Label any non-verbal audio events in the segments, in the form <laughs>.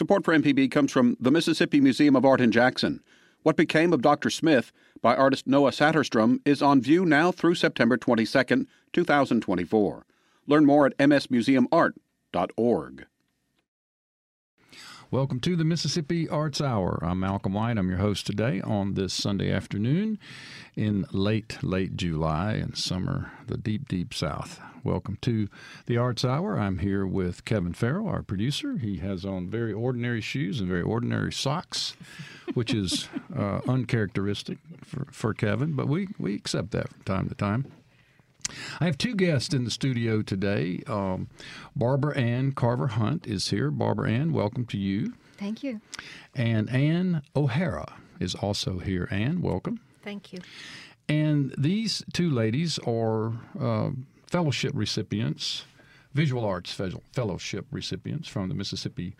Support for MPB comes from the Mississippi Museum of Art in Jackson. What Became of Dr. Smith by artist Noah Saterstrom is on view now through September 22, 2024. Learn more at msmuseumart.org. Welcome to the Mississippi Arts Hour. I'm Malcolm White. I'm your host today on this Sunday afternoon in late, late July in summer, the deep, deep South. Welcome to the Arts Hour. I'm here with Kevin Farrell, our producer. He has on very ordinary shoes and very ordinary socks, which is <laughs> uh, uncharacteristic for, for Kevin, but we, we accept that from time to time. I have two guests in the studio today. Um, Barbara Ann Carver Hunt is here. Barbara Ann, welcome to you. Thank you. And Ann O'Hara is also here. Ann, welcome. Thank you. And these two ladies are uh, fellowship recipients, visual arts fellowship recipients from the Mississippi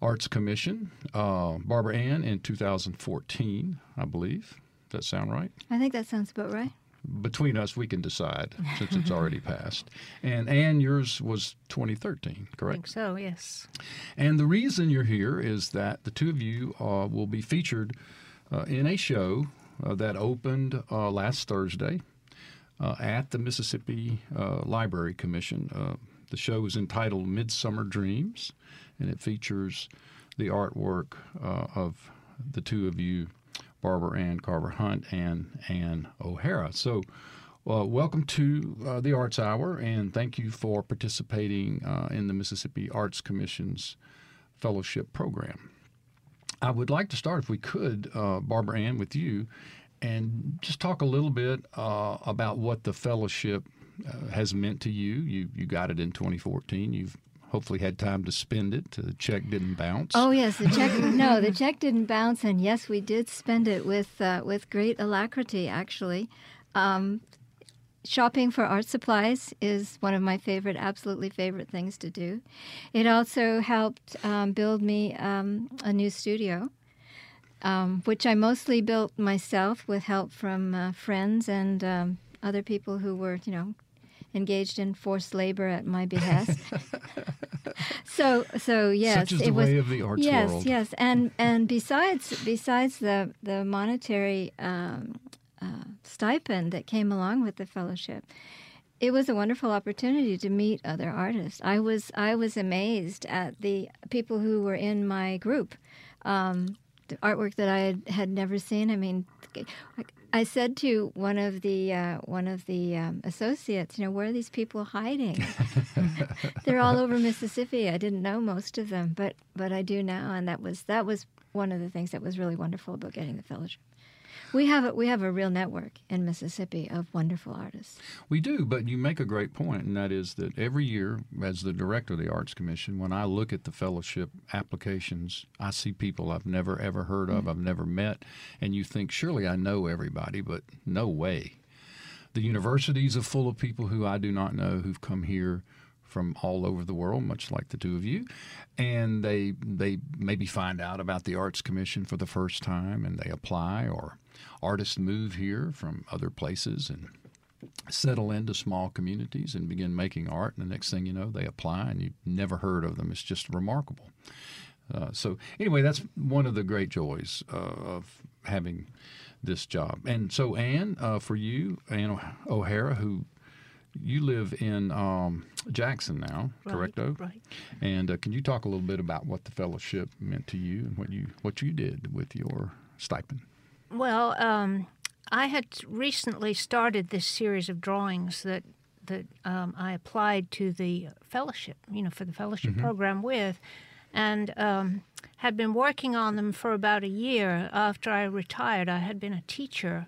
Arts Commission. Uh, Barbara Ann in 2014, I believe. Does that sound right? I think that sounds about right between us, we can decide <laughs> since it's already passed. And Anne, yours was 2013, correct? I think so, yes. And the reason you're here is that the two of you uh, will be featured uh, in a show uh, that opened uh, last Thursday uh, at the Mississippi uh, Library Commission. the show is entitled Midsummer Dreams, and it features the artwork of the two of you Barbara Ann Carver Hunt and Ann O'Hara. So, uh, welcome to uh, the Arts Hour, and thank you for participating uh, in the Mississippi Arts Commission's fellowship program. I would like to start, if we could, uh, Barbara Ann, with you, and just talk a little bit uh, about what the fellowship uh, has meant to you. You you got it in 2014. You've hopefully had time to spend it. The check didn't bounce. Oh yes, the check. <laughs> no, the check didn't bounce, and yes, we did spend it with uh, with great alacrity. Actually, um, shopping for art supplies is one of my favorite, absolutely favorite things to do. It also helped um, build me um, a new studio. Um, which I mostly built myself with help from uh, friends and um, other people who were, you know, engaged in forced labor at my behest. <laughs> so, so yes, Such is it was way of the arts yes, world. yes, and and besides besides the the monetary um, uh, stipend that came along with the fellowship, it was a wonderful opportunity to meet other artists. I was I was amazed at the people who were in my group. Um, the artwork that I had, had never seen. I mean, I said to one of the uh, one of the um, associates, you know, where are these people hiding? <laughs> They're all over Mississippi. I didn't know most of them, but but I do now, and that was that was one of the things that was really wonderful about getting the fellowship. We have a, we have a real network in Mississippi of wonderful artists. We do, but you make a great point, and that is that every year, as the director of the Arts Commission, when I look at the fellowship applications, I see people I've never ever heard of, mm-hmm. I've never met, and you think surely I know everybody, but no way. The universities are full of people who I do not know who've come here from all over the world, much like the two of you, and they they maybe find out about the Arts Commission for the first time and they apply, or artists move here from other places and settle into small communities and begin making art. And the next thing you know, they apply and you've never heard of them. It's just remarkable. Uh, so anyway, that's one of the great joys uh, of having this job. And so, Anne, uh, for you, Anne O'Hara, who you live in um, Jackson now, right, correcto? Right. And uh, can you talk a little bit about what the fellowship meant to you and what you what you did with your stipend? Well, um, I had recently started this series of drawings that that um, I applied to the fellowship, you know, for the fellowship mm-hmm. program with, and um, had been working on them for about a year after I retired. I had been a teacher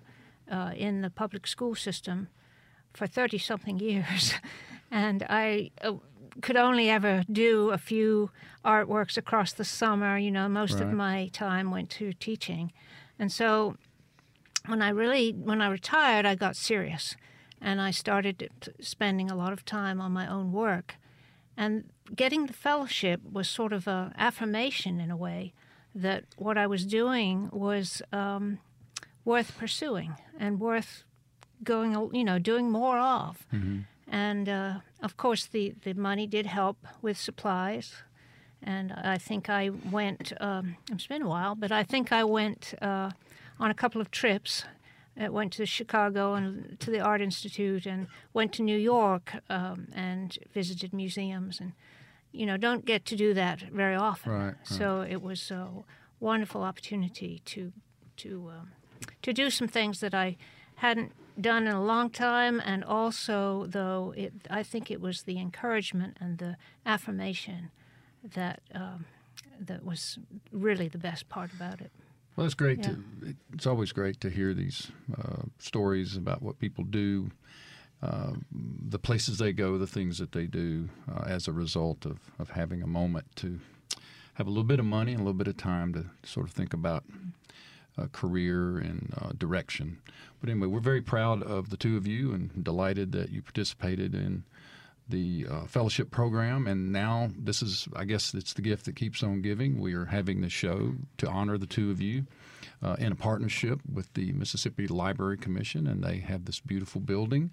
uh, in the public school system for 30 something years. <laughs> and I uh, could only ever do a few artworks across the summer. You know, most right. of my time went to teaching. And so when I really, when I retired, I got serious and I started spending a lot of time on my own work. And getting the fellowship was sort of a affirmation in a way that what I was doing was um, worth pursuing and worth going, you know, doing more of. Mm-hmm. And uh, of course, the, the money did help with supplies and I think I went. Um, it's been a while, but I think I went uh, on a couple of trips. I went to Chicago and to the Art Institute, and went to New York um, and visited museums, and you know don't get to do that very often. Right, right. So it was a wonderful opportunity to to um, to do some things that I hadn't done in a long time, and also though it, I think it was the encouragement and the affirmation that um, that was really the best part about it. Well, it's great Yeah. to. It's always great to hear these uh, stories about what people do, uh, the places they go, the things that they do uh, as a result of, of having a moment to have a little bit of money and a little bit of time to sort of think about uh, career and uh, direction. But anyway, we're very proud of the two of you and delighted that you participated in the uh, fellowship program. And now this is, I guess, it's the gift that keeps on giving. We are having the show to honor the two of you uh, in a partnership with the Mississippi Library Commission, and they have this beautiful building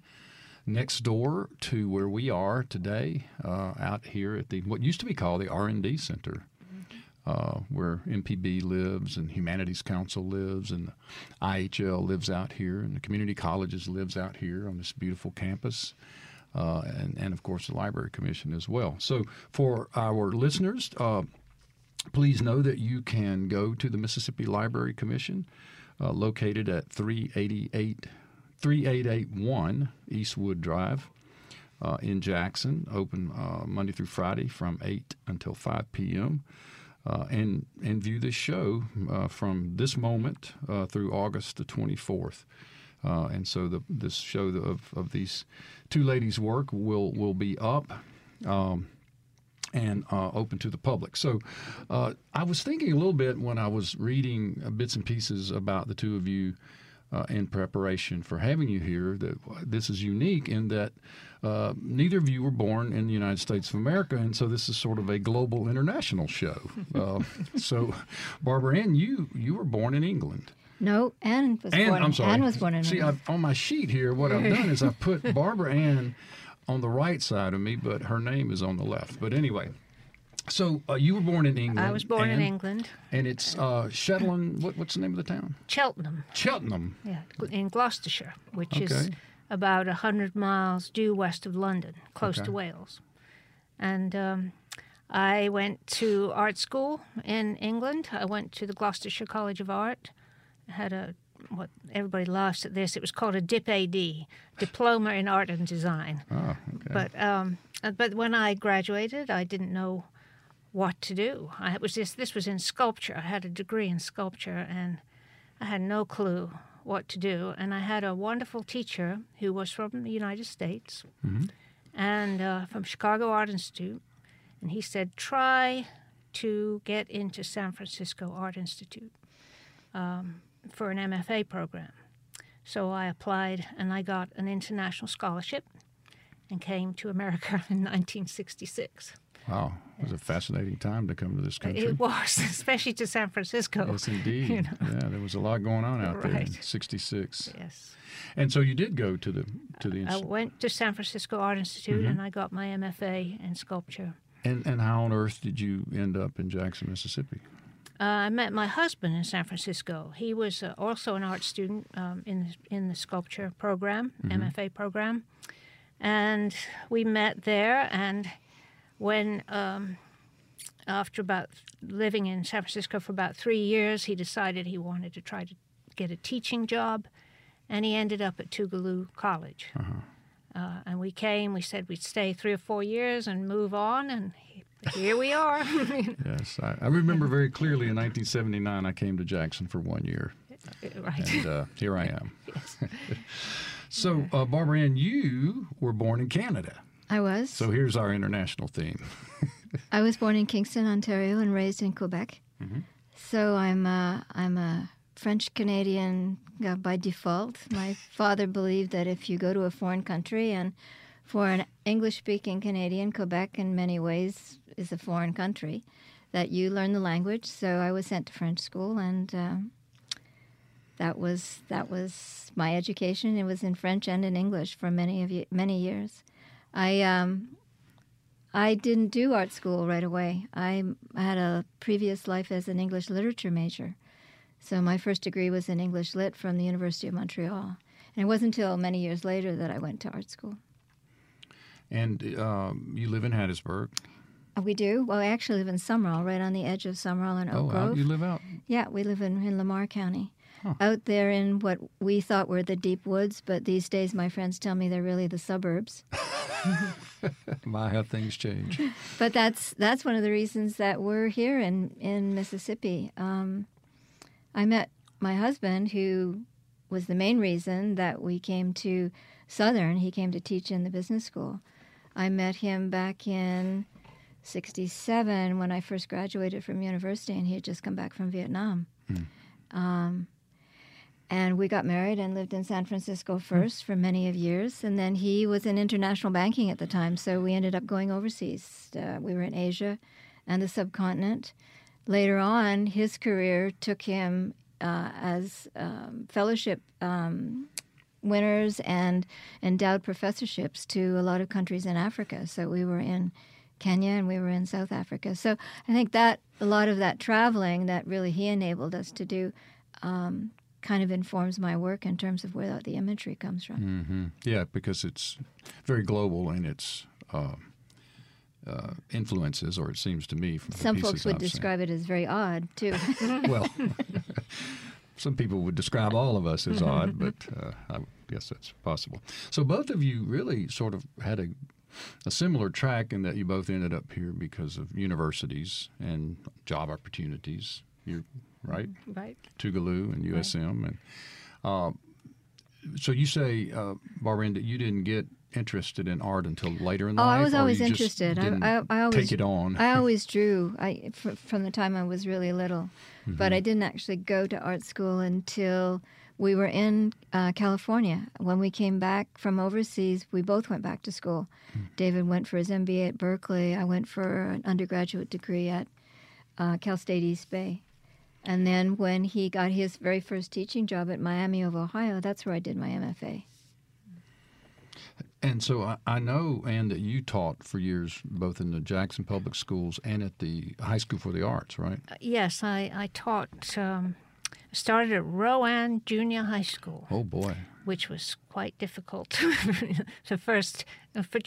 next door to where we are today, uh, out here at the what used to be called the R and D Center uh, where MPB lives and Humanities Council lives and IHL lives out here and the community colleges lives out here on this beautiful campus. Uh, and, and of course the Library Commission as well. So for our listeners, uh, please know that you can go to the Mississippi Library Commission, uh, located at 388, 3881 Eastwood Drive uh, in Jackson, open uh, Monday through Friday from 8 until 5 p.m. Uh, and and view this show uh, from this moment uh, through August the 24th. Uh, and so the this show of, of these two ladies' work will will be up. Um, and uh, open to the public. So, uh, I was thinking a little bit when I was reading uh, bits and pieces about the two of you uh, in preparation for having you here that this is unique in that uh, neither of you were born in the United States of America, and so this is sort of a global international show. <laughs> Uh, so, Barbara Ann, you you were born in England. No, Anne was Ann, born. I'm sorry. Anne was born in See, I've, on my sheet here, what I've done is I've put <laughs> Barbara Ann on the right side of me, but her name is on the left. But anyway, so uh, you were born in England. I was born in England, and it's uh, Shetland. What, what's the name of the town? Cheltenham, Cheltenham. yeah, in Gloucestershire, which is about a hundred miles due west of London, close Okay. to Wales. And um, I went to art school in England. I went to the Gloucestershire College of Art. Had a what everybody laughs at this. It was called a DIP-AD, Diploma in Art and Design. Oh, okay. But um, uh, but when I graduated, I didn't know what to do. I was this this was in sculpture. I had a degree in sculpture, and I had no clue what to do. And I had a wonderful teacher who was from the United States and uh, from Chicago Art Institute, and he said, "Try to get into San Francisco Art Institute um, for an MFA program." So I applied, and I got an international scholarship and came to America <laughs> in 1966. wow, it was a fascinating time to come to this country. It was, <laughs> especially to San Francisco. Yes, <laughs> indeed. You know. Yeah, there was a lot going on out there in '66. Yes. And so you did go to the to the I went to San Francisco Art Institute Mm-hmm. and I got my MFA in sculpture. and and how on earth did you end up in Jackson, Mississippi? Uh, I met my husband in San Francisco. He was uh, also an art student um, in the, in the sculpture program, MFA program, and we met there. And when um, after about living in San Francisco for about three years, he decided he wanted to try to get a teaching job, and he ended up at Tougaloo College. Uh, and we came. We said we'd stay three or four years and move on, and he, here we are. <laughs> Yes, I, I remember very clearly in 1979 I came to Jackson for one year, right. and uh, here I <laughs> am. <laughs> so, uh, Barbara Ann, you were born in Canada. I was. So here's our international theme. I was born in Kingston, Ontario, and raised in Quebec. Mm-hmm. So I'm a, I'm a French Canadian uh, by default. My father believed that if you go to a foreign country, and for an English speaking Canadian, Quebec in many ways is a foreign country, that you learn the language. So I was sent to French school, and um, that was that was my education. It was in French and in English for many of ye- many years. I um, I didn't do art school right away. I had a previous life as an English literature major. So my first degree was in English Lit from the University of Montreal. And it wasn't until many years later that I went to art school. And um, you live in Hattiesburg. Uh, We do. Well, I actually live in Sumrall, right on the edge of Sumrall and Oak oh, Grove. out, you live out. Yeah, we live in, in Lamar County. Huh. Out there in what we thought were the deep woods, but these days my friends tell me they're really the suburbs. <laughs> My, how things change. <laughs> But that's that's one of the reasons that we're here in in Mississippi. Um, I met my husband, who was the main reason that we came to Southern. He came to teach in the business school. I met him back in '67 when I first graduated from university, and he had just come back from Vietnam. Um, and we got married and lived in San Francisco first for many of years, and then he was in international banking at the time, so we ended up going overseas. Uh, we were in Asia and the subcontinent. Later on, his career took him uh, as um, fellowship um, winners and endowed professorships to a lot of countries in Africa. So we were in Kenya and we were in South Africa. So I think that a lot of that traveling that really he enabled us to do um, kind of informs my work in terms of where the imagery comes from. hmm Yeah, because it's very global in its uh, uh, influences, or it seems to me from Some folks would I've seen. describe it as very odd too. <laughs> well, <laughs> some people would describe all of us as odd, but uh, I guess that's possible. So both of you really sort of had a, a similar track in that you both ended up here because of universities and job opportunities. You're right, Right. Tougaloo and USM, and uh, so you say, uh, Barbara, that you didn't get interested in art until later in Oh, life. I was always interested. I- I- I always- take it on. I <laughs> always drew. I from the time I was really little, but I didn't actually go to art school until we were in uh, California. When we came back from overseas, we both went back to school. David went for his MBA at Berkeley. I went for an undergraduate degree at uh, Cal State East Bay. And then when he got his very first teaching job at Miami of Ohio, that's where I did my MFA. And so I, I know, Anne, that you taught for years both in the Jackson Public Schools and at the High School for the Arts, right? Yes, I, I taught, um, started at Rowan Junior High School, Oh boy. which was quite difficult. <laughs> the first,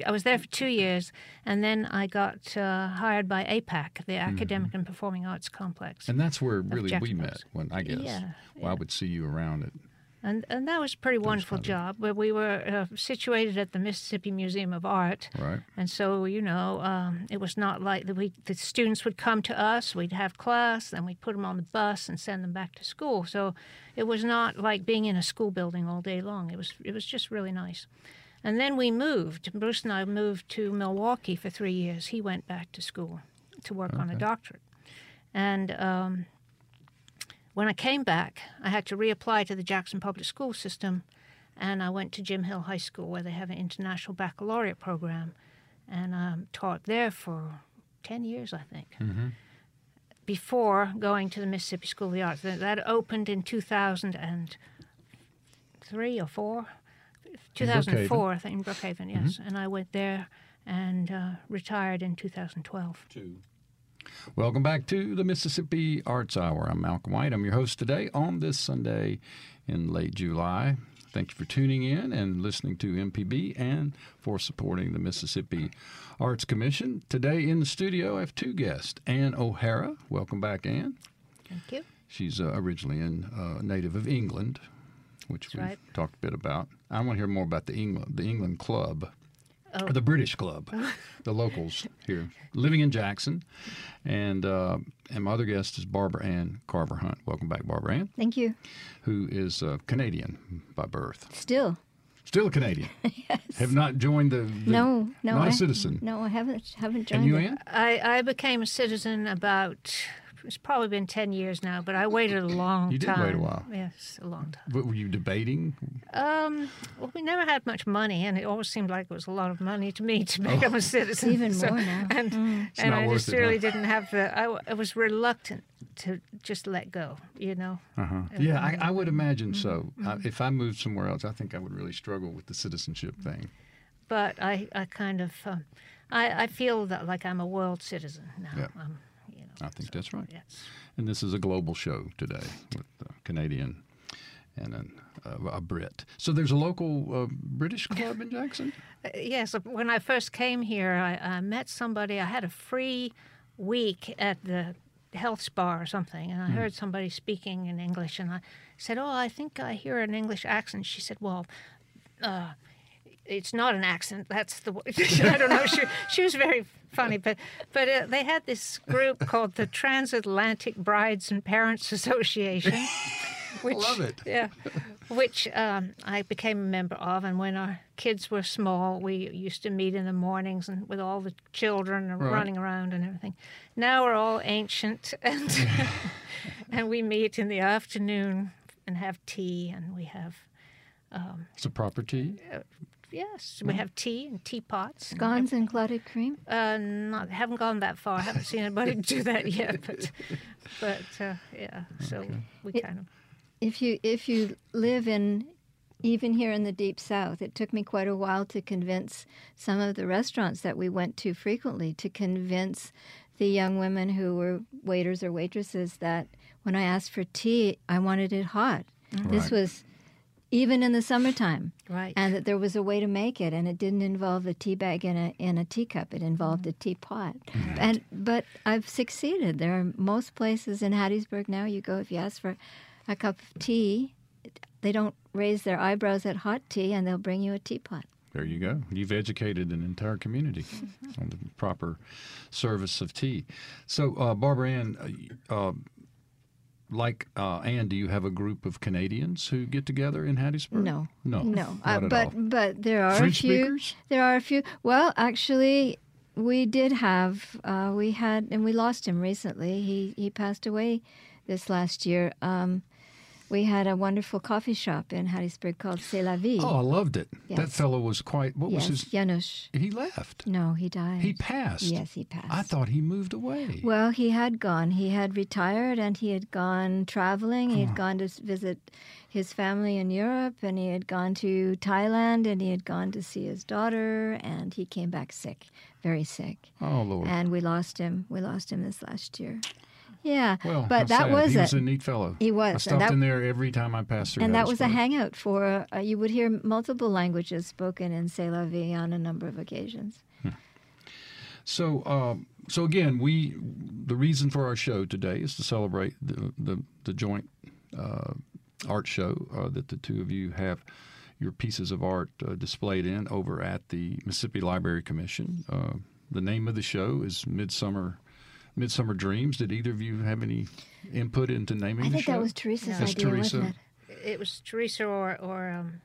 I was there for two years, and then I got uh, hired by APAC, the Academic and Performing Arts Complex. Mm-hmm. And that's where really we met. When I guess, Yeah, well, I would see you around it. And, and that was a pretty wonderful job. Where we were uh, situated at the Mississippi Museum of Art, Right. and so you know, um, it was not like the, we, the students would come to us. We'd have class, then we'd put them on the bus and send them back to school. So it was not like being in a school building all day long. It was it was just really nice. And then we moved. Bruce and I moved to Milwaukee for three years. He went back to school to work on a doctorate, and. Um, when I came back, I had to reapply to the Jackson Public School System, and I went to Jim Hill High School where they have an international baccalaureate program, and um, taught there for 10 years, I think, before going to the Mississippi School of the Arts. That, that opened in 2003 or 4? 2004, I think, in Brookhaven, yes. And I went there and uh, retired in 2012. Welcome back to the Mississippi Arts Hour. I'm Malcolm White. I'm your host today on this Sunday in late July. Thank you for tuning in and listening to MPB and for supporting the Mississippi Arts Commission. Today in the studio, I have two guests. Ann O'Hara. Welcome back, Ann. Thank you. She's uh, originally in, uh, native of England, which That's we've right. talked a bit about. I want to hear more about the England, the England Club, Oh. or the British Club, <laughs> the locals here, living in Jackson, and uh, and my other guest is Barbara Ann Carver Hunt. Welcome back, Barbara Ann, Thank you. who is uh, Canadian by birth, Still, still a Canadian. <laughs> Yes. Have not joined the, the no, no, not I, a citizen. No, I haven't haven't And joined. you. Ann? I, I became a citizen about it's probably been ten years now, but I waited a long time. You did time. wait a while. Yes, a long time. What, were you debating? Um, well, we never had much money, and it always seemed like it was a lot of money to me to become a citizen. Even So- more now. And, Mm. and not I worth just it, huh? really didn't have the. I was reluctant to just let go. You know. Uh-huh. Yeah, I, I would imagine Mm-hmm. so. I, if I moved somewhere else, I think I would really struggle with the citizenship thing. but I, I kind of, uh, I, I feel that like I'm a world citizen now. Yeah. Um, you know, I think so, that's right. Yes. And this is a global show today with a Canadian and an, uh, a Brit. So there's a local uh, British club in Jackson? <laughs> Uh, yes. When I first came here, I, I met somebody. I had a free week at the health spa or something, and I heard somebody speaking in English, and I said, "Oh, I think I hear an English accent." She said, "Well." Uh, it's not an accent. That's the. <laughs> I don't know. She, she was very funny, but but uh, they had this group called the Transatlantic Brides and Parents Association. <laughs> Which, Love it. Yeah, which um, I became a member of, and when our kids were small, we used to meet in the mornings and with all the children Right. running around and everything. Now we're all ancient, <laughs> and <laughs> and we meet in the afternoon and have tea, and we have It's a property. Yes, we have tea and teapots. Scones and clotted cream. Uh, not haven't gone that far. I haven't seen anybody <laughs> do that yet, but but uh, yeah. So we It- kind of If you if you live in even here in the deep south, it took me quite a while to convince some of the restaurants that we went to frequently to convince the young women who were waiters or waitresses that when I asked for tea, I wanted it hot. This Right. was even in the summertime. right. and that there was a way to make it, and it didn't involve a tea bag in a in a teacup. It involved a teapot, and but I've succeeded. There are most places in Hattiesburg now. You go if you ask for a cup of tea, they don't raise their eyebrows at hot tea, and they'll bring you a teapot. There you go. You've educated an entire community <laughs> on the proper service of tea. So, uh, Barbara Ann, uh, uh, like uh, Ann, do you have a group of Canadians who get together in Hattiesburg? No, No. no. Uh, but all. but there are French a few. speakers? There are a few. Well, actually, we did have. Uh, we had, and we lost him recently. He he passed away this last year. Um, we had a wonderful coffee shop in Hattiesburg called C'est la Vie. Oh, I loved it. That fellow was quite. What yes, was his? Janusz. He left. No, he died. He passed. Yes, he passed. I thought he moved away. Well, he had gone. He had retired and he had gone traveling. He had gone to visit his family in Europe and he had gone to Thailand and he had gone to see his daughter and he came back sick, very sick. oh Lord. And we lost him. We lost him this last year. Yeah. well, but that sad. was he it. was a neat fellow. He was, I stopped that- in there every time I passed through. and that was a hangout for, uh, you would hear multiple languages spoken in C'est la Vie on a number of occasions. So, um, so again, we the reason for our show today is to celebrate the the, the joint uh, art show uh, that the two of you have your pieces of art uh, displayed in over at the Mississippi Library Commission. Uh, the name of the show is Midsummer Midsummer Dreams. Did either of you have any input into naming I the think show? that was Teresa's That's idea, Teresa. wasn't it? it was Teresa or or um,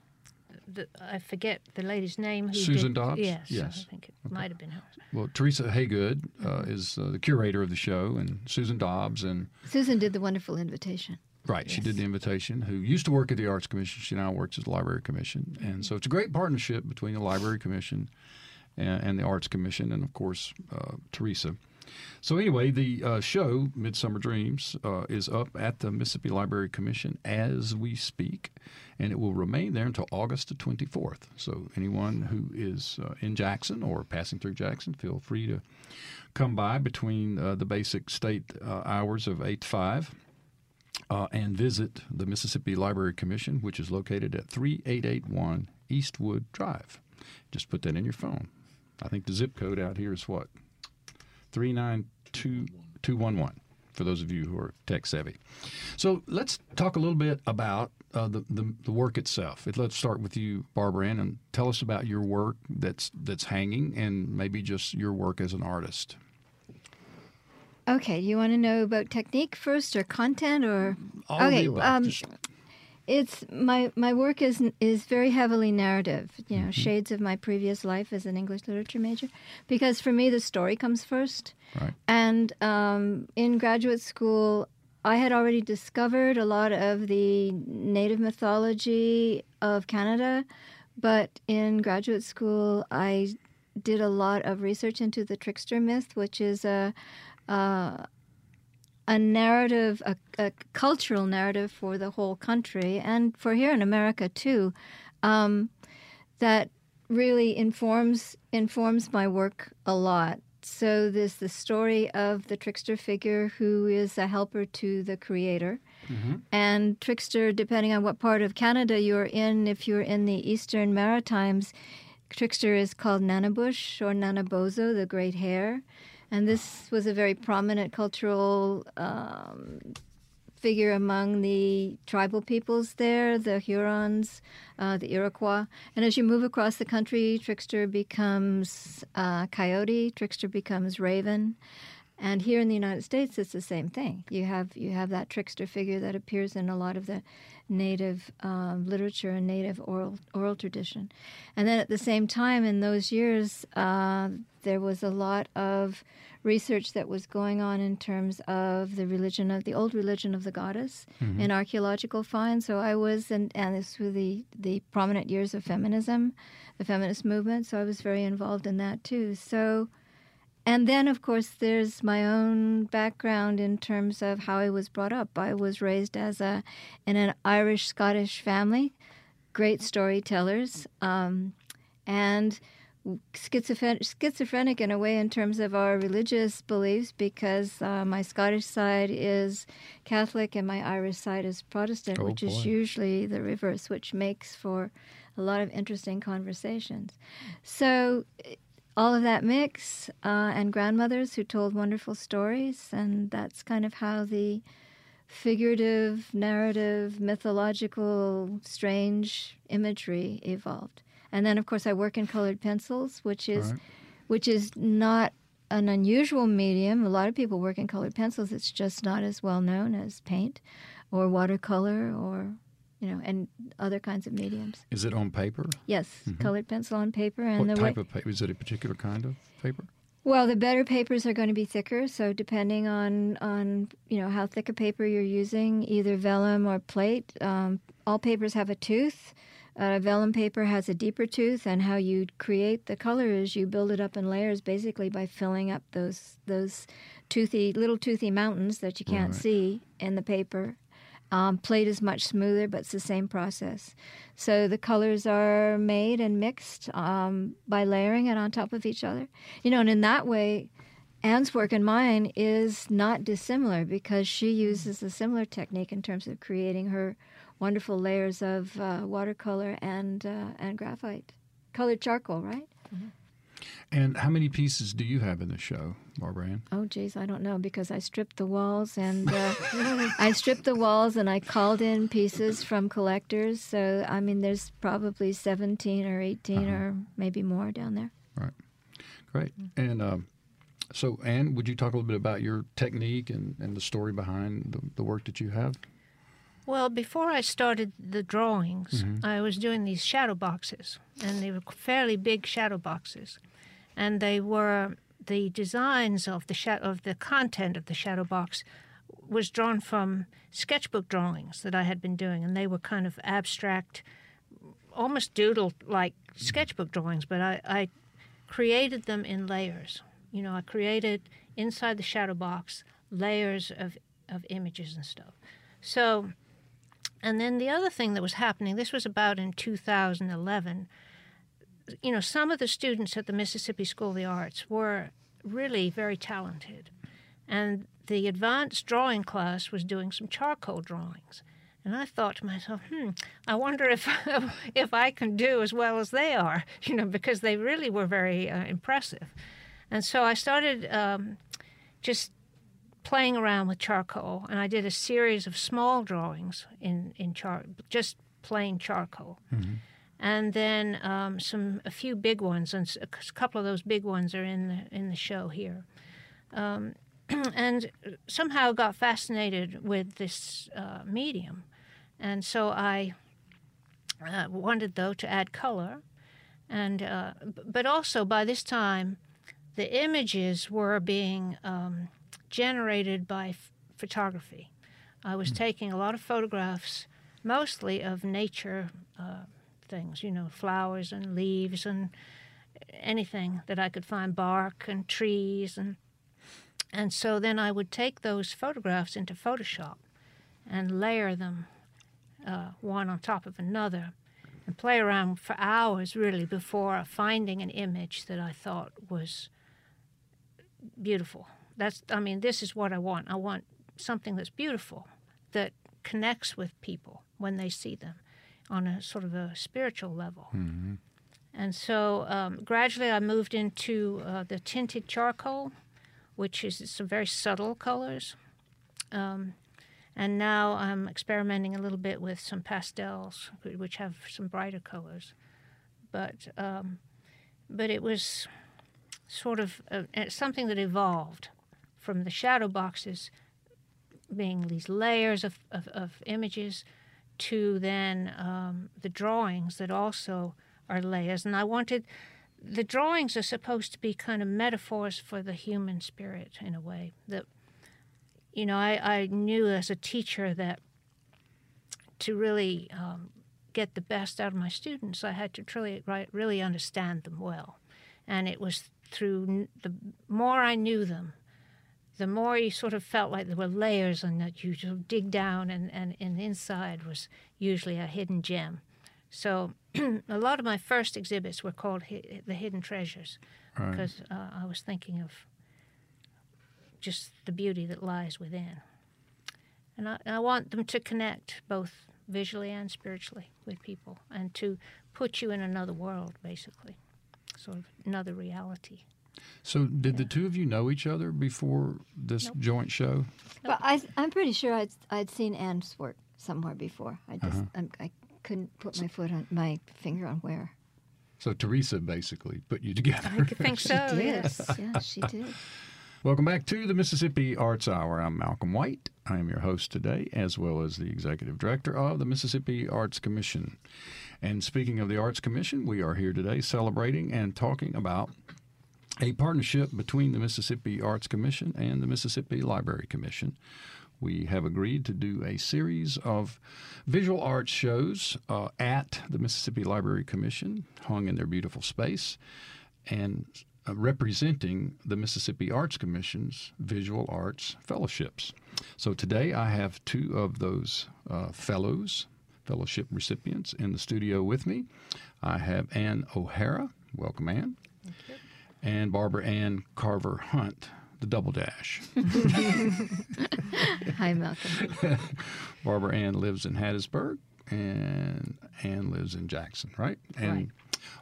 the, I forget the lady's name. Who Susan did, Dobbs? Yes, Yes. I think it might have been her. Well, Teresa Haygood uh, is uh, the curator of the show, and Susan Dobbs and Susan did the wonderful invitation. Right, she did the invitation. Who used to work at the Arts Commission, she now works at the Library Commission, and so it's a great partnership between the Library Commission and, and the Arts Commission, and of course uh, Teresa. So anyway, the uh, show Midsummer Dreams uh, is up at the Mississippi Library Commission as we speak, and it will remain there until August the 24th. So anyone who is uh, in Jackson or passing through Jackson, feel free to come by between uh, the basic state uh, hours of 8 to 5 uh, and visit the Mississippi Library Commission, which is located at 3881 Eastwood Drive. Just put that in your phone. I think the zip code out here is what? 392211 for those of you who are tech savvy. So let's talk a little bit about uh, the, the the work itself. It- Let's start with you, Barbara Ann, and tell us about your work that's that's hanging, and maybe just your work as an artist. Okay, you want to know about technique first or content or All okay, um, it's my my work is is very heavily narrative, you Mm-hmm. know, shades of my previous life as an English literature major because for me the story comes first. right. And um, in graduate school, I had already discovered a lot of the native mythology of Canada, but in graduate school, I did a lot of research into the trickster myth, which is a a, a narrative, a, a cultural narrative for the whole country and for here in America too, um, that really informs informs my work a lot. So there's the story of the trickster figure who is a helper to the creator. And trickster, depending on what part of Canada you're in, if you're in the Eastern Maritimes, trickster is called Nanabush or Nanabozo, the great hare. And this was a very prominent cultural um, figure among the tribal peoples there, the Hurons, uh, the Iroquois. And as you move across the country, trickster becomes uh, coyote, trickster becomes raven. And here in the United States, it's the same thing. You have you have that trickster figure that appears in a lot of the native um, literature and native oral oral tradition. And then at the same time, in those years, uh, there was a lot of research that was going on in terms of the religion of the old religion of the goddess in archaeological finds. So I was, and, and this was the the prominent years of feminism, the feminist movement. So I was very involved in that too. So. And then, of course, there's my own background in terms of how I was brought up. I was raised as a in an Irish Scottish family, great storytellers, um, and schizophrenic, schizophrenic in a way in terms of our religious beliefs because uh, my Scottish side is Catholic and my Irish side is Protestant, Oh, which is usually the reverse, which makes for a lot of interesting conversations. So all of that mix uh, and grandmothers who told wonderful stories and that's kind of how the figurative narrative mythological strange imagery evolved. And then of course i work in colored pencils which is Right. which is not an unusual medium. A lot of people work in colored pencils. It's just not as well known as paint or watercolor or you know and other kinds of mediums Is it on paper? yes colored pencil on paper and Mm-hmm. what the type way of paper? Is it a particular kind of paper? Well, the better papers are going to be thicker. So depending on on you know how thick a paper you're using, either vellum or plate. Um, all papers have a tooth. Uh, vellum paper has a deeper tooth, and how you create the color is you build it up in layers, basically by filling up those those toothy little toothy mountains that you can't Right. see in the paper. Um, plate is much smoother, but it's the same process. So the colors are made and mixed um, by layering it on top of each other. You know, and in that way, Anne's work and mine is not dissimilar because she uses a similar technique in terms of creating her wonderful layers of uh, watercolor and uh, and graphite, colored charcoal, right? And how many pieces do you have in the show, Barbara Ann? Oh, geez, I don't know because I stripped the walls and uh, <laughs> I stripped the walls and I called in pieces from collectors. So I mean, there's probably 17 or 18 or maybe more down there. Right. Great. And um, so, Anne, would you talk a little bit about your technique and, and the story behind the, the work that you have? Well, before I started the drawings, Mm-hmm. I was doing these shadow boxes, and they were fairly big shadow boxes, and they were the designs of the of the content of the shadow box was drawn from sketchbook drawings that I had been doing, and they were kind of abstract, almost doodle-like sketchbook drawings, but I, I created them in layers. You know, I created inside the shadow box layers of of images and stuff. So and then the other thing that was happening, this was about in 2011, you know, some of the students at the Mississippi School of the Arts were really very talented. And the advanced drawing class was doing some charcoal drawings. And I thought to myself, hmm, I wonder if <laughs> if I can do as well as they are, <laughs> you know, because they really were very uh, impressive. And so I started um, just playing around with charcoal, and I did a series of small drawings in in char just plain charcoal, and then um, some a few big ones, and a couple of those big ones are in the in the show here. Um, <clears throat> and somehow got fascinated with this uh, medium, and so I uh, wanted though to add color, and uh, but also by this time, the images were being um, generated by f- photography. I was taking a lot of photographs, mostly of nature uh, things, you know, flowers and leaves and anything that I could find, bark and trees and and so then I would take those photographs into Photoshop and layer them uh, one on top of another and play around for hours really before finding an image that I thought was beautiful. That's I mean, this is what I want. I want something that's beautiful that connects with people when they see them on a sort of a spiritual level. Mm-hmm. And so um, gradually I moved into uh, the tinted charcoal, which is some very subtle colors. Um, and now I'm experimenting a little bit with some pastels, which have some brighter colors. But um, but it was sort of uh, something that evolved from the shadow boxes being these layers of, of, of images to then um, the drawings that also are layers. And I wanted the drawings are supposed to be kind of metaphors for the human spirit in a way that you know I, I knew as a teacher that to really um, get the best out of my students I had to truly really understand them well and it was through the more I knew them the more you sort of felt like there were layers and that you sort of dig down and, and, and inside was usually a hidden gem so <clears throat> a lot of my first exhibits were called Hi- the Hidden Treasures Right. because uh, I was thinking of just the beauty that lies within. And I, I want them to connect both visually and spiritually with people and to put you in another world, basically, sort of another reality. So, did the two of you know each other before this Nope. joint show? But I, I'm pretty sure I'd, I'd seen Anne's work somewhere before. I just Uh-huh. I'm, I couldn't put my foot on my finger on where. So, Teresa basically put you together. I think <laughs> so, yes. yeah, she did. Welcome back to the Mississippi Arts Hour. I'm Malcolm White. I am your host today, as well as the executive director of the Mississippi Arts Commission. And speaking of the Arts Commission, we are here today celebrating and talking about a partnership between the Mississippi Arts Commission and the Mississippi Library Commission. We have agreed to do a series of visual arts shows uh, at the Mississippi Library Commission, hung in their beautiful space, and uh, representing the Mississippi Arts Commission's visual arts fellowships. So today I have two of those uh, fellows, fellowship recipients, in the studio with me. I have Ann O'Hara. Welcome, Ann. And Barbara Ann Carver Hunt, the Double Dash. <laughs> Hi, Malcolm. <laughs> Barbara Ann lives in Hattiesburg, and Ann lives in Jackson, right? And Right.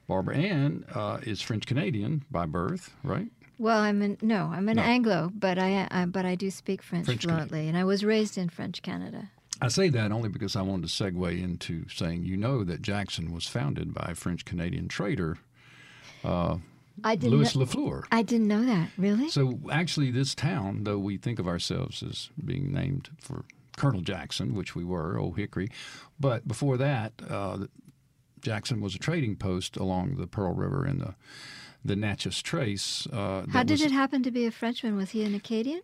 Barbara Ann uh, is French Canadian by birth, right? Well, I'm an no, I'm an No. Anglo, but I, I but I do speak French, French fluently, and I was raised in French Canada. I say that only because I wanted to segue into saying you know that Jackson was founded by a French Canadian trader, I didn't. Louis know, LeFleur. I didn't know that. Really? So actually, this town, though we think of ourselves as being named for Colonel Jackson, which we were, Old Hickory, but before that, uh, Jackson was a trading post along the Pearl River and the the Natchez Trace. Uh, How did was- it happen to be a Frenchman? Was he an Acadian?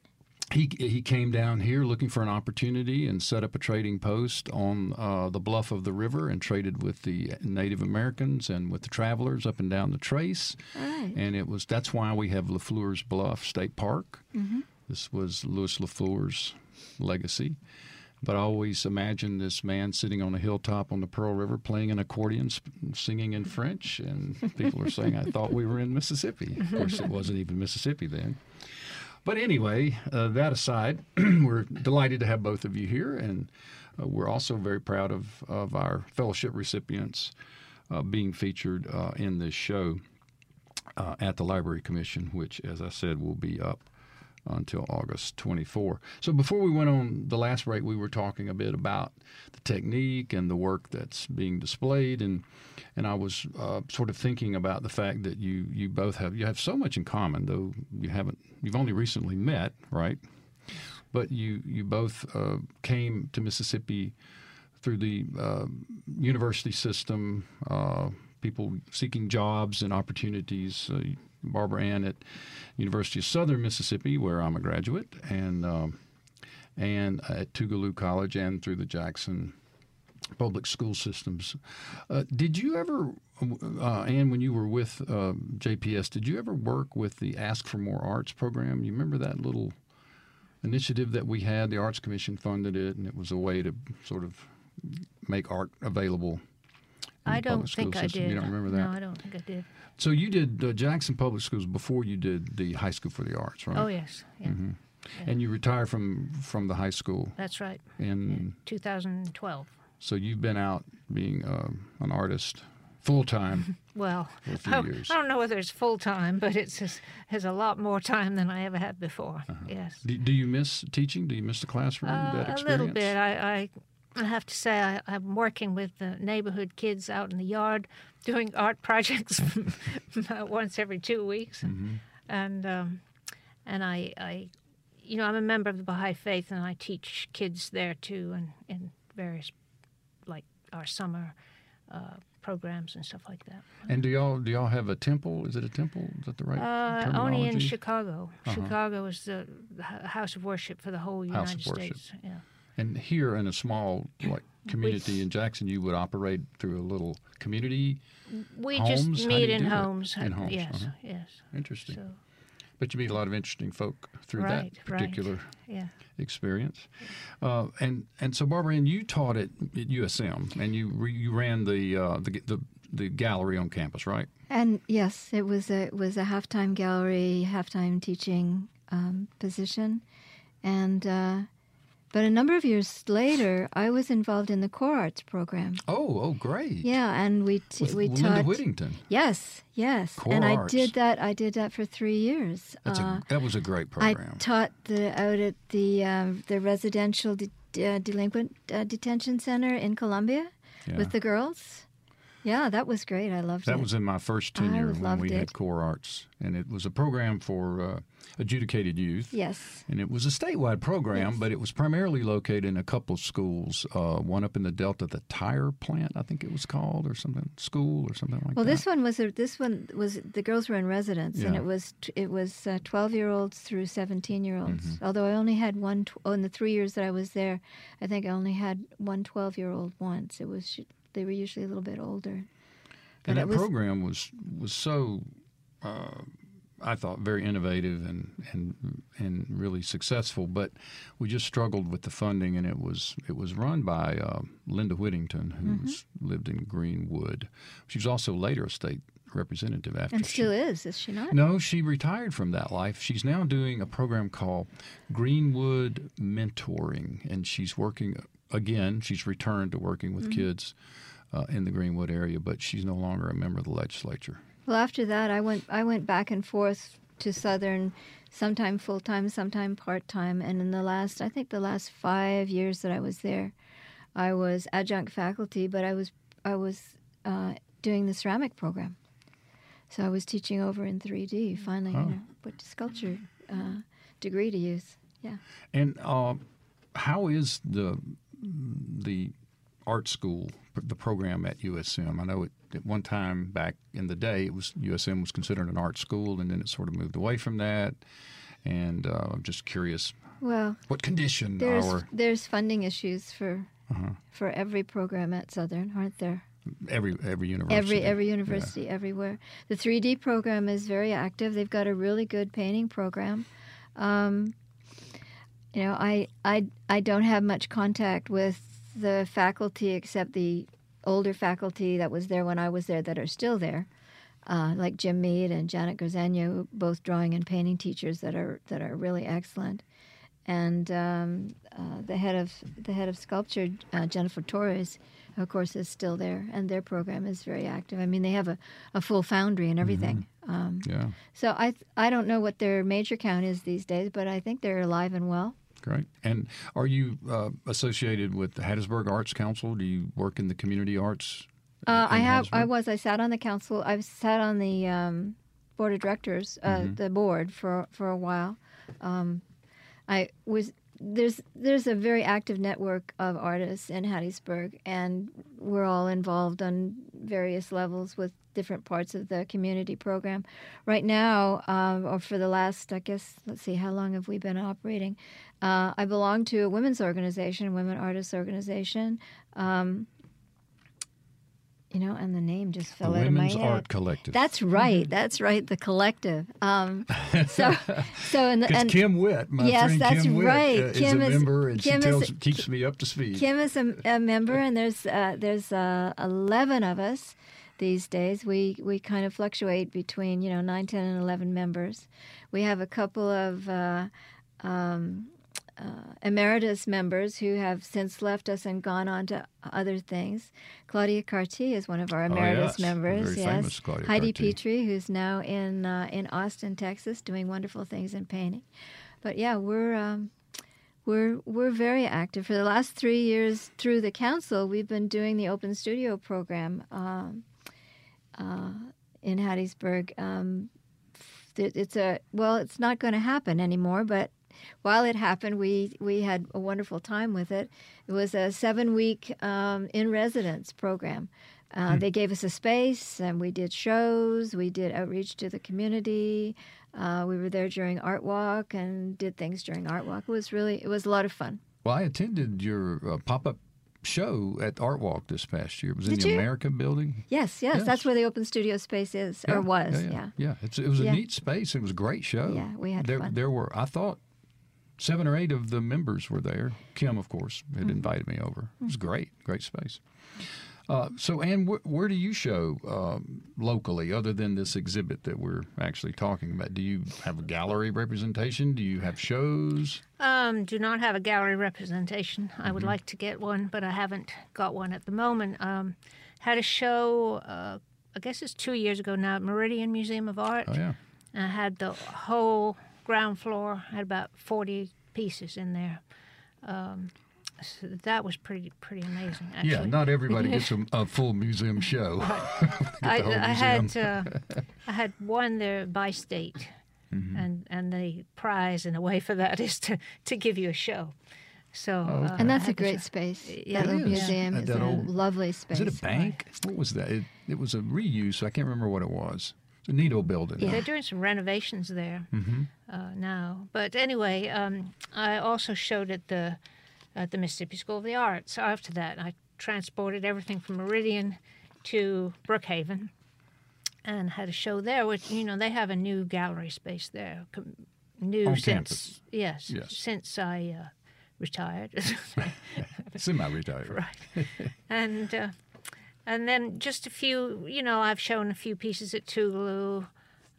He he came down here looking for an opportunity and set up a trading post on uh, the bluff of the river and traded with the Native Americans and with the travelers up and down the Trace. Right. And it was that's why we have LeFleur's Bluff State Park. Mm-hmm. This was Louis LeFleur's legacy. But I always imagined this man sitting on a hilltop on the Pearl River playing an accordion, sp- singing in French, and people are saying I thought we were in Mississippi. Of course, it wasn't even Mississippi then. But anyway, uh, that aside, <clears throat> we're delighted to have both of you here, and uh, we're also very proud of, of our fellowship recipients uh, being featured uh, in this show uh, at the Library Commission, which, as I said, will be up until August 24. So before we went on the last break, we were talking a bit about the technique and the work that's being displayed, and and I was uh, sort of thinking about the fact that you you both have you have so much in common, though you haven't you've only recently met, right? But you you both uh, came to Mississippi through the uh, university system, uh, people seeking jobs and opportunities. Uh, Barbara Ann at University of Southern Mississippi, where I'm a graduate, and um, and at Tougaloo College, and through the Jackson public school systems. Uh, did you ever, uh, Ann, when you were with uh, JPS, did you ever work with the Ask for More Arts program? You remember that little initiative that we had? The Arts Commission funded it, and it was a way to sort of make art available I don't think I did. You don't remember that? No, I don't think I did. So you did uh, Jackson Public Schools before you did the High School for the Arts, right? Oh yes, yeah, Mm-hmm. And you retired from from the high school, that's right. In 2012. So you've been out being um, an artist full time. <laughs> Well, For a few I, years. I don't know whether it's full time, but it's has a lot more time than I ever had before. Uh-huh. Yes. do, do you miss teaching? Do you miss the classroom? Uh, a little bit. I, I, I have to say, I, I'm working with the neighborhood kids out in the yard doing art projects <laughs> <laughs> once every two weeks. Mm-hmm. And, um, and I, I, you know, I'm a member of the Baha'i Faith and I teach kids there too and in various, our summer uh, programs and stuff like that. And do y'all do y'all have a temple? Is it a temple? Is that the right Uh, terminology? only in Chicago. Uh-huh. Chicago is the, the house of worship for the whole House United of worship. States. Yeah. And here in a small like community in Jackson, you would operate through a little community. We Homes? just meet in homes. In homes, Yes, uh-huh. yes. Interesting. So, But you meet a lot of interesting folk through Right, that right. particular yeah. experience. Uh, and and so Barbara, and you taught at, at USM, and you re, you ran the, uh, the the the gallery on campus, right? And yes, it was a it was a halftime gallery, halftime teaching um, position, and uh, but a number of years later, I was involved in the core arts program. Oh, oh, great. Yeah, and we t- With we Linda taught. Whittington. Yes, yes, Core and I did that. I did that for three years. That's Uh, a that was a great program. I taught the out at the um, the residential de- uh, delinquent uh, detention center in Columbia Yeah. with the girls. Yeah, that was great. I loved it. That was in my first tenure when we had core arts, and it was a program for uh, adjudicated youth. yes. And it was a statewide program, Yes. but it was primarily located in a couple of schools. Uh, one up in the Delta, the tire plant, I think it was called, or something, school or something like Well, that. Well, this one was a, this one was the girls were in residence, and it was t- it was uh, twelve year olds through seventeen year olds. Mm-hmm. Although I only had one tw- oh, in the three years that I was there, I think I only had one 12 year old once. It was they were usually a little bit older. But and that was program was was so, uh, I thought, very innovative and and and really successful. But we just struggled with the funding, and it was it was run by uh, Linda Whittington, who's Mm-hmm. lived in Greenwood. She was also later a state representative after and she still is, is she not? No, she retired from that life. She's now doing a program called Greenwood Mentoring, and she's working again. She's returned to working with Mm-hmm. kids uh, in the Greenwood area, but she's no longer a member of the legislature. Well, after that, I went I went back and forth to Southern, sometime full time, sometime part time, and in the last I think the last five years that I was there, I was adjunct faculty, but I was I was uh, doing the ceramic program, so I was teaching over in 3D. Finally, Oh. you know, put sculpture uh, degree to use. Yeah. And uh, how is the the art school, the program at USM? I know it, at one time back in the day, it was USM was considered an art school, and then it sort of moved away from that. And uh, I'm just curious Well, what condition there's our there's funding issues for Uh-huh. for every program at Southern, aren't there? every every university Every every Yeah. university, everywhere. The 3D program is very active. They've got a really good painting program. Um, you know, I, I I don't have much contact with the faculty except the older faculty that was there when I was there that are still there, uh, like Jim Mead and Janet Grzanyo, both drawing and painting teachers that are that are really excellent. And um, uh, the head of the head of sculpture, uh, Jennifer Torres, of course, is still there, and their program is very active. I mean, they have a, a full foundry and everything. Um, Yeah, so I I don't know what their major count is these days, but I think they're alive and well. Great. And are you uh, associated with the Hattiesburg Arts Council? Do you work in the community arts? Uh, I in have. I was. I sat on the council. I've sat on the um, board of directors, uh, Mm-hmm. the board for for a while. Um, I was. There's there's a very active network of artists in Hattiesburg, and we're all involved on various levels with different parts of the community program. Right now, um, or for the last, I guess, let's see, how long have we been operating? Uh, I belong to a women's organization, women artists organization. Um, you know, and the name just The fell out of my Women's head. Art Collective. That's right. That's right. The collective. Um, <laughs> so, so and, Because and Kim Witt, my Yes, friend that's Kim Witt, right. uh, Kim is a is- member, and Kim she is- keeps me up to speed. Kim is a, a member, and there's uh, there's uh, eleven of us these days. We we kind of fluctuate between you know nine, ten, and eleven members. We have a couple of. Uh, um, uh, emeritus members who have since left us and gone on to other things. Claudia Carty is one of our emeritus Oh, yes. members. Very yes, famous Heidi Carty. Petrie, who's now in uh, in Austin, Texas, doing wonderful things in painting. But yeah, we're um, we're we're very active. For the last three years through the council, we've been doing the Open Studio program um, uh, in Hattiesburg. Um, it's a well, it's not going to happen anymore, but while it happened, we we had a wonderful time with it. It was a seven week um, in residence program. Uh, They gave us a space, and we did shows. We did outreach to the community. Uh, we were there during Art Walk and did things during Art Walk. It was really it was a lot of fun. Well, I attended your uh, pop up show at Art Walk this past year. It was in the you? America building. Yes, yes, Yes. that's where the open studio space is or was. Yeah, Yeah, yeah. It's, it was Yeah. a neat space. It was a great show. Yeah, we had there, fun. There were, I thought, seven or eight of the members were there. Kim, of course, had Mm-hmm. invited me over. It was great, great space. Uh, so, Anne, wh- where do you show um, locally other than this exhibit that we're actually talking about? Do you have a gallery representation? Do you have shows? Um, do not have a gallery representation. I Mm-hmm. would like to get one, but I haven't got one at the moment. Um, had a show, uh, I guess it's two years ago now, at Meridian Museum of Art. Oh, yeah. I had the whole ground floor, had about 40 pieces in there. Um, so that was pretty pretty amazing, actually. Yeah, not everybody gets <laughs> a, a full museum show. <laughs> I, the whole I had uh, <laughs> I had one there by state, Mm-hmm. and and the prize in a way for that is to to give you a show. So uh, and that's a great show. space. Yeah, that it little is. museum Uh, is that a old- lovely space. Is it a bank? What was that? It, it was a reuse. I can't remember what it was. It's a needle building. Yeah. They're doing some renovations there uh, now. But anyway, um, I also showed at the at the Mississippi School of the Arts. After that, I transported everything from Meridian to Brookhaven and had a show there. Which you know they have a new gallery space there, com- new On since campus. yes, Yes. since I uh, retired. <laughs> <laughs> Semi-retired. right. and uh, and then just a few, you know, I've shown a few pieces at Tougaloo,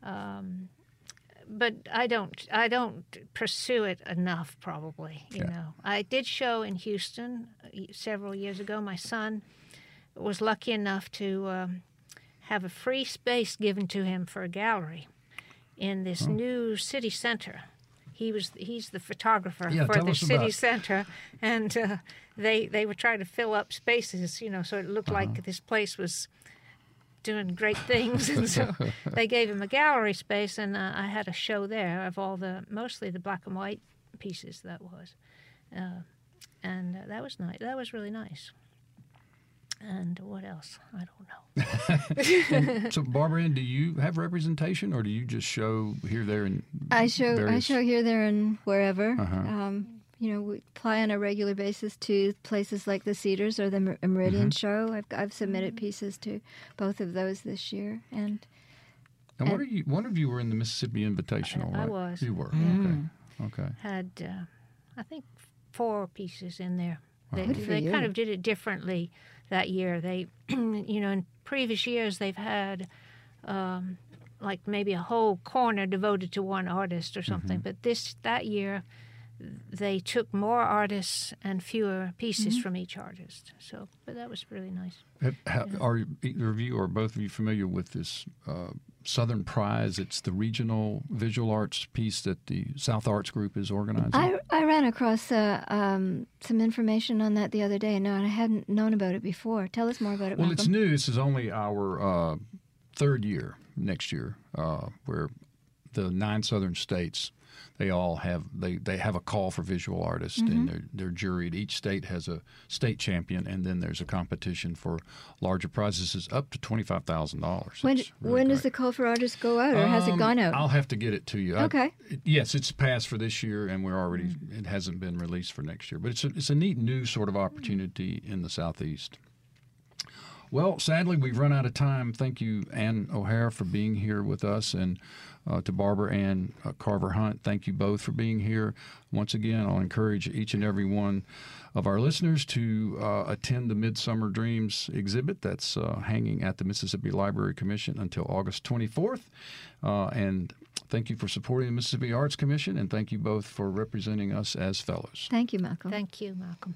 um, but I don't I don't pursue it enough. Probably, you Yeah. know, I did show in Houston uh, several years ago. My son was lucky enough to um, have a free space given to him for a gallery in this Oh. new city center. He was he's the photographer Yeah, for the city center, and uh, they they were trying to fill up spaces, you know, so it looked Uh-huh. like this place was doing great things, and so <laughs> they gave him a gallery space, and uh, I had a show there of all the mostly the black and white pieces that was, uh, and uh, that was nice. That was really nice. And what else? I don't know. <laughs> So, Barbara Ann, do you have representation, or do you just show here, there, and I show I show here, there, and wherever. Uh-huh. Um, you know, we apply on a regular basis to places like the Cedars or the Mer- Meridian Mm-hmm. Show. I've I've submitted pieces to both of those this year, and And what And- are you? One of you were in the Mississippi Invitational, I right? was. You were. Mm. Okay. Okay. had uh, I think four pieces in there. They, Good for they kind of did it differently that year. They, <clears throat> you know, in previous years they've had um, like maybe a whole corner devoted to one artist or something. But this that year they took more artists and fewer pieces from each artist. So, but that was really nice. Have, ha Are either of you or both of you familiar with this uh, Southern Prize? It's the regional visual arts piece that the South Arts Group is organizing. I I ran across uh, um, some information on that the other day. No, and I hadn't known about it before. Tell us more about it, well, Malcolm. it's new. This is only our uh, third year next year, uh, where the nine southern states they all have they, they have a call for visual artists Mm-hmm. and they're, they're juried. Each state has a state champion, and then there's a competition for larger prizes. It's up to twenty five thousand dollars. When when does the call for artists go out, or has it Um, gone out? I'll have to get it to you. Okay. it- yes, it's passed for this year, and we're already. Mm. It hasn't been released for next year, but it's a, it's a neat new sort of opportunity in the southeast. Well, sadly, we've run out of time. Thank you, Ann O'Hare, for being here with us, and uh, to Barbara and uh, Carver Hunt. Thank you both for being here. Once again, I'll encourage each and every one of our listeners to uh, attend the Midsummer Dreams exhibit that's uh, hanging at the Mississippi Library Commission until August 24th. Uh, and thank you for supporting the Mississippi Arts Commission, and thank you both for representing us as fellows. Thank you, Malcolm. Thank you, Malcolm.